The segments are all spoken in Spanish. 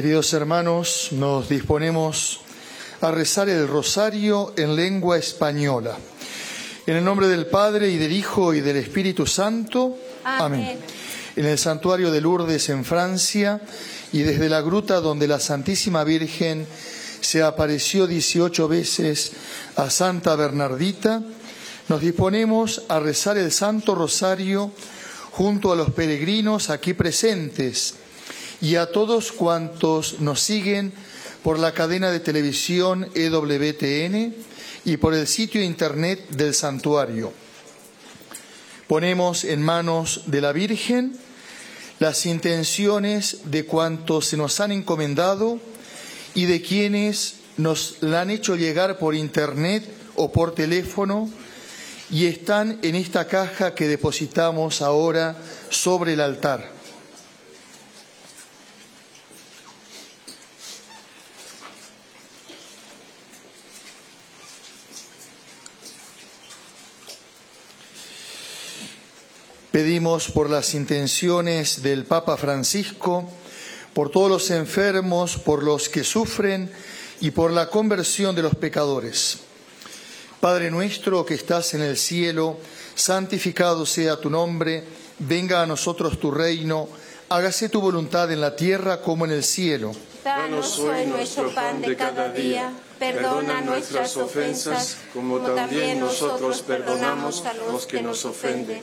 Queridos hermanos, nos disponemos a rezar el rosario en lengua española. En el nombre del Padre y del Hijo y del Espíritu Santo. Amén. En el santuario de Lourdes en Francia y desde la gruta donde la Santísima Virgen se apareció 18 veces a Santa Bernardita, nos disponemos a rezar el Santo Rosario junto a los peregrinos aquí presentes y a todos cuantos nos siguen por la cadena de televisión EWTN y por el sitio internet del santuario. Ponemos en manos de la Virgen las intenciones de cuantos se nos han encomendado y de quienes nos la han hecho llegar por internet o por teléfono y están en esta caja que depositamos ahora sobre el altar. Pedimos por las intenciones del Papa Francisco, por todos los enfermos, por los que sufren y por la conversión de los pecadores. Padre nuestro que estás en el cielo, santificado sea tu nombre, venga a nosotros tu reino, hágase tu voluntad en la tierra como en el cielo. Danos hoy nuestro pan de cada día, perdona nuestras ofensas, como también nosotros perdonamos a los que nos ofenden.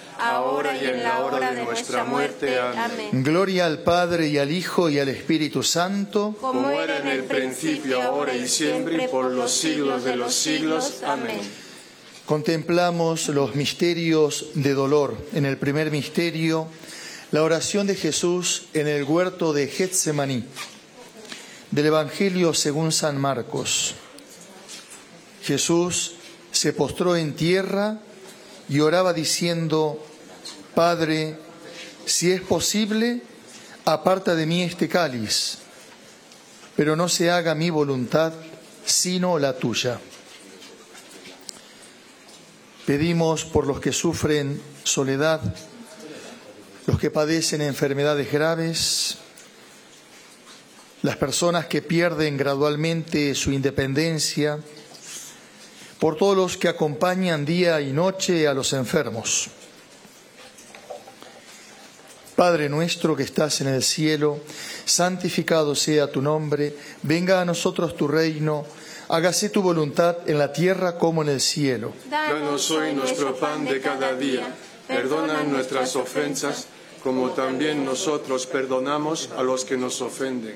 ahora y en la hora de nuestra muerte. Amén. Gloria al Padre y al Hijo y al Espíritu Santo. Como era en el principio, ahora y siempre, y por los siglos de los siglos. Amén. Contemplamos los misterios de dolor. En el primer misterio, la oración de Jesús en el huerto de Getsemaní, del Evangelio según San Marcos. Jesús se postró en tierra y oraba diciendo, Padre, si es posible, aparta de mí este cáliz, pero no se haga mi voluntad, sino la tuya. Pedimos por los que sufren soledad, los que padecen enfermedades graves, las personas que pierden gradualmente su independencia, por todos los que acompañan día y noche a los enfermos. Padre nuestro que estás en el cielo, santificado sea tu nombre, venga a nosotros tu reino, hágase tu voluntad en la tierra como en el cielo. Danos hoy nuestro pan de cada día, perdona nuestras ofensas como también nosotros perdonamos a los que nos ofenden.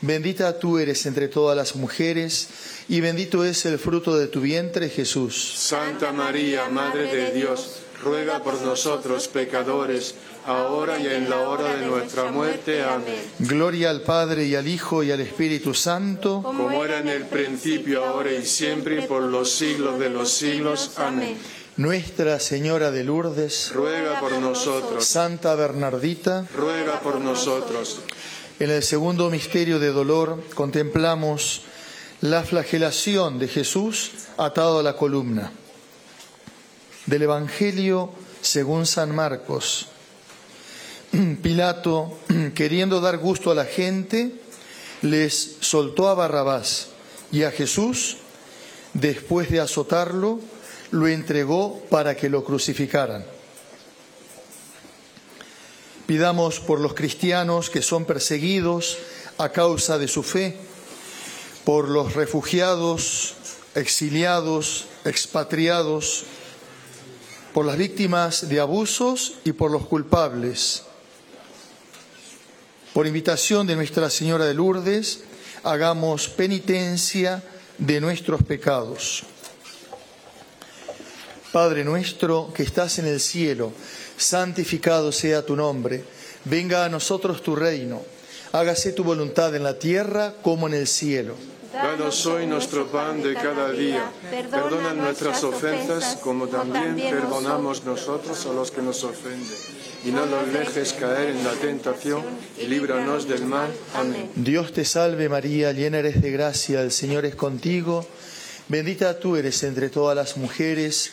bendita tú eres entre todas las mujeres, y bendito es el fruto de tu vientre, Jesús. Santa María, Madre de Dios, ruega por nosotros pecadores, ahora y en la hora de nuestra muerte. Amén. Gloria al Padre y al Hijo y al Espíritu Santo, Como era en el principio, ahora y siempre, y por los siglos de los siglos. Amén. Nuestra Señora de Lourdes, Ruega por nosotros, Santa Bernardita, ruega por nosotros. En el segundo misterio de dolor contemplamos la flagelación de Jesús atado a la columna. Del Evangelio según San Marcos. Pilato, queriendo dar gusto a la gente, les soltó a Barrabás y a Jesús, después de azotarlo, lo entregó para que lo crucificaran. Pidamos por los cristianos que son perseguidos a causa de su fe, por los refugiados, exiliados, expatriados, por las víctimas de abusos y por los culpables. Por invitación de Nuestra Señora de Lourdes, hagamos penitencia de nuestros pecados. Padre nuestro que estás en el cielo, santificado sea tu nombre, venga a nosotros tu reino, hágase tu voluntad en la tierra como en el cielo. Danos hoy nuestro pan de cada día. Perdona nuestras ofensas como también perdonamos nosotros a los que nos ofenden. Y no nos dejes caer en la tentación y líbranos del mal. Amén. Dios te salve María, llena eres de gracia, el Señor es contigo, bendita tú eres entre todas las mujeres,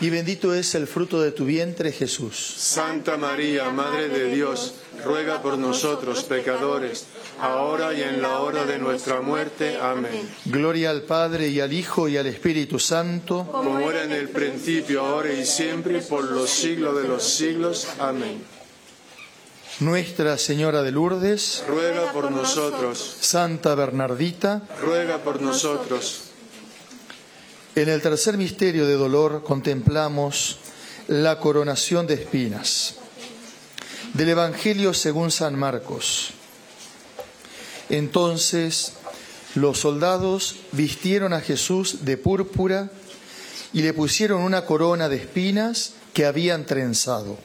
y bendito es el fruto de tu vientre, Jesús. Santa María, Madre de Dios, ruega por nosotros pecadores, ahora y en la hora de nuestra muerte. Amén. Gloria al Padre y al Hijo y al Espíritu Santo. Como era en el principio, ahora y siempre, por los siglos de los siglos. Amén. Nuestra Señora de Lourdes, ruega por nosotros. Santa Bernardita, ruega por nosotros. En el tercer misterio de dolor contemplamos la coronación de espinas. Del Evangelio según San Marcos. Entonces los soldados vistieron a Jesús de púrpura y le pusieron una corona de espinas que habían trenzado.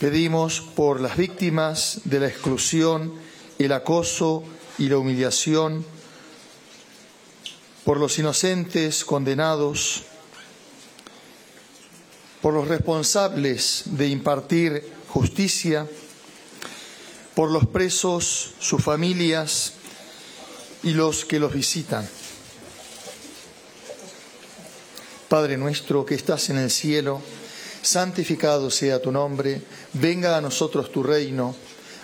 Pedimos por las víctimas de la exclusión, el acoso y la humillación, por los inocentes condenados, por los responsables de impartir justicia, por los presos, sus familias y los que los visitan. Padre nuestro que estás en el cielo, santificado sea tu nombre, venga a nosotros tu reino,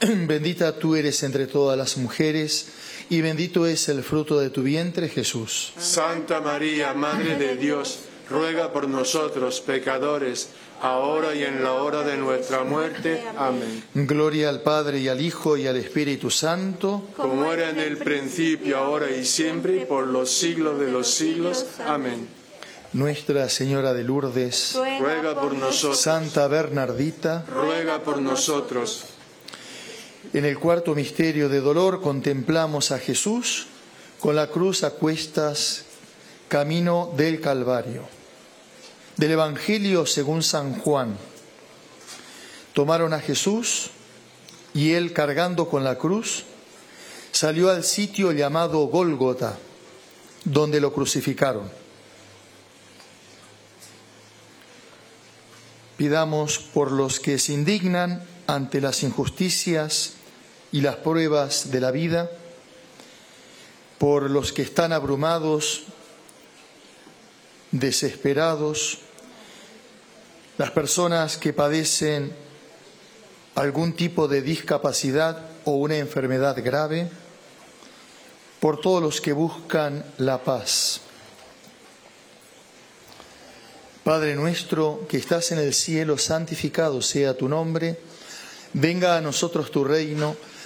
bendita tú eres entre todas las mujeres, y bendito es el fruto de tu vientre Jesús. Santa María, Madre de Dios, ruega por nosotros pecadores, ahora y en la hora de nuestra muerte. Amén. Gloria al Padre y al Hijo y al Espíritu Santo, como era en el principio, ahora y siempre, y por los siglos de los siglos. Amén. Nuestra Señora de Lourdes, ruega por nosotros. Santa Bernardita, ruega por nosotros. En el cuarto misterio de dolor contemplamos a Jesús con la cruz a cuestas, camino del Calvario. Del Evangelio según San Juan. Tomaron a Jesús y él cargando con la cruz salió al sitio llamado Gólgota, donde lo crucificaron. Pidamos por los que se indignan ante las injusticias y las pruebas de la vida, por los que están abrumados, desesperados, las personas que padecen algún tipo de discapacidad o una enfermedad grave, por todos los que buscan la paz. Padre nuestro que estás en el cielo, santificado sea tu nombre, venga a nosotros tu reino,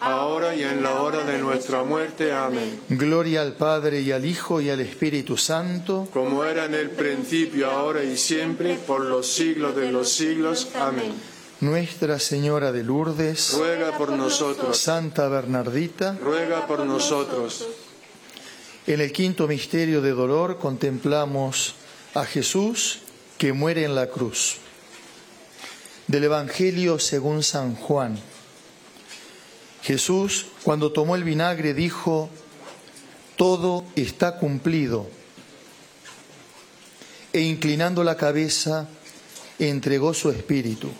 ahora y en la hora de nuestra muerte. Amén. Gloria al Padre y al Hijo y al Espíritu Santo, como era en el principio, ahora y siempre, por los siglos de los siglos. Amén. Nuestra Señora de Lourdes, ruega por nosotros. Santa Bernardita, ruega por nosotros. En el quinto misterio de dolor contemplamos a Jesús que muere en la cruz. Del Evangelio según San Juan. Jesús, cuando tomó el vinagre, dijo, todo está cumplido. E inclinando la cabeza, entregó su espíritu.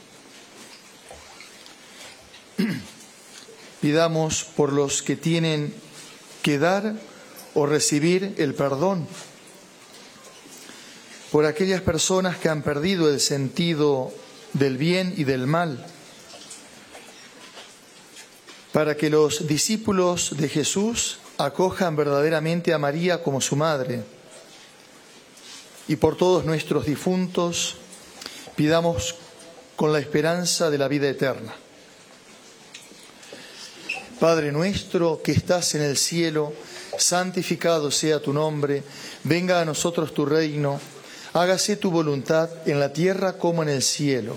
Pidamos por los que tienen que dar o recibir el perdón por aquellas personas que han perdido el sentido del bien y del mal, para que los discípulos de Jesús acojan verdaderamente a María como su madre. Y por todos nuestros difuntos pidamos con la esperanza de la vida eterna. Padre nuestro que estás en el cielo, santificado sea tu nombre, venga a nosotros tu reino hágase tu voluntad en la tierra como en el cielo.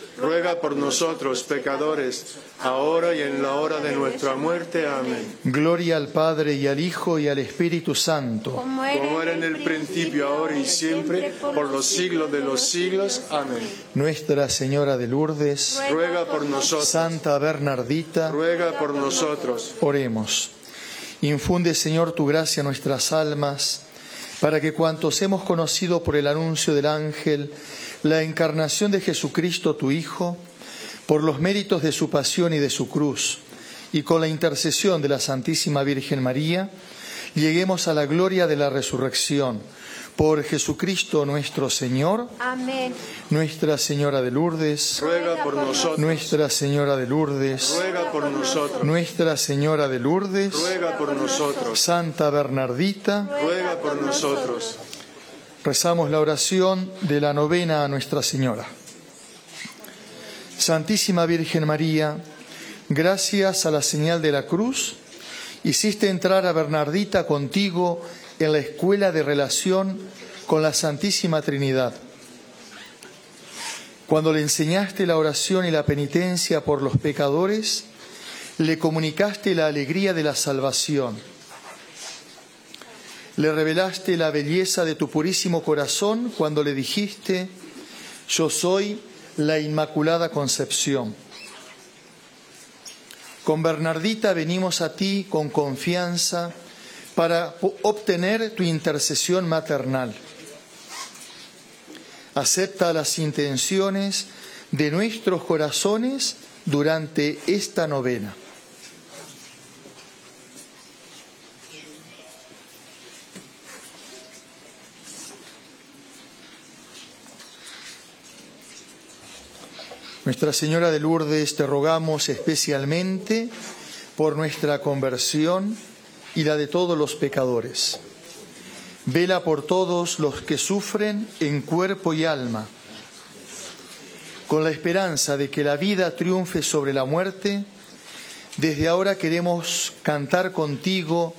ruega por nosotros pecadores, ahora y en la hora de nuestra muerte. Amén. Gloria al Padre y al Hijo y al Espíritu Santo. Como era en el principio, ahora y siempre, por los siglos de los siglos. Amén. Nuestra Señora de Lourdes, ruega por nosotros. Santa Bernardita, ruega por nosotros. Oremos. Infunde, Señor, tu gracia a nuestras almas, para que cuantos hemos conocido por el anuncio del ángel la encarnación de Jesucristo, tu Hijo, por los méritos de su pasión y de su cruz, y con la intercesión de la Santísima Virgen María, lleguemos a la gloria de la resurrección por Jesucristo nuestro Señor. Amén. Nuestra Señora de Lourdes. Ruega por nosotros. Nuestra Señora de Lourdes. Ruega por nosotros. Nuestra Señora de Lourdes. Ruega por nosotros. Santa Bernardita. Ruega por nosotros. Rezamos la oración de la novena a Nuestra Señora. Santísima Virgen María, gracias a la señal de la cruz, hiciste entrar a Bernardita contigo en la escuela de relación con la Santísima Trinidad. Cuando le enseñaste la oración y la penitencia por los pecadores, le comunicaste la alegría de la salvación. Le revelaste la belleza de tu purísimo corazón cuando le dijiste, yo soy la Inmaculada Concepción. Con Bernardita venimos a ti con confianza para obtener tu intercesión maternal. Acepta las intenciones de nuestros corazones durante esta novena. Nuestra Señora de Lourdes, te rogamos especialmente por nuestra conversión y la de todos los pecadores. Vela por todos los que sufren en cuerpo y alma, con la esperanza de que la vida triunfe sobre la muerte. Desde ahora queremos cantar contigo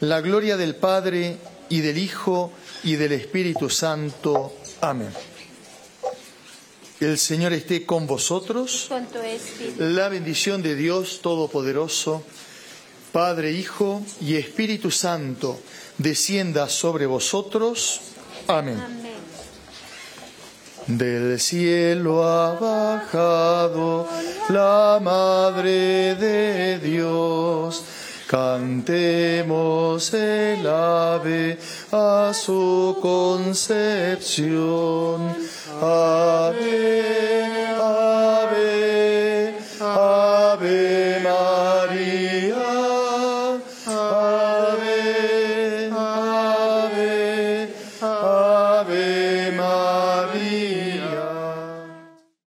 la gloria del Padre y del Hijo y del Espíritu Santo. Amén. El Señor esté con vosotros. La bendición de Dios Todopoderoso. Padre, Hijo y Espíritu Santo, descienda sobre vosotros. Amén. Del cielo ha bajado la Madre de Dios. Cantemos el ave a su concepción. Amen.